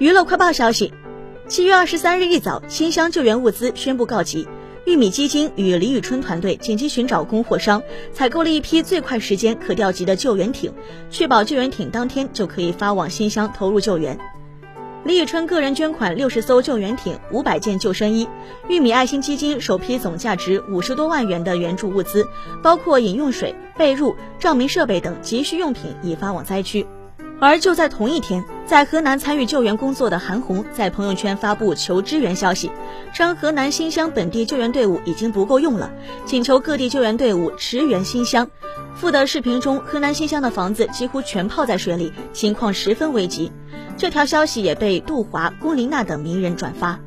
娱乐快报消息，七月二十三日一早，新乡救援物资宣布告急。玉米基金与李宇春团队紧急寻找供货商，采购了一批最快时间可调集的救援艇，确保救援艇当天就可以发往新乡投入救援。李宇春个人捐款六十艘救援艇、五百件救生衣。玉米爱心基金首批总价值五十多万元的援助物资，包括饮用水、被褥、照明设备等急需用品，已发往灾区。而就在同一天，在河南参与救援工作的韩红在朋友圈发布求支援消息，称河南新乡本地救援队伍已经不够用了，请求各地救援队伍驰援新乡。附的视频中，河南新乡的房子几乎全泡在水里，情况十分危急。这条消息也被杜华、龚琳娜等名人转发。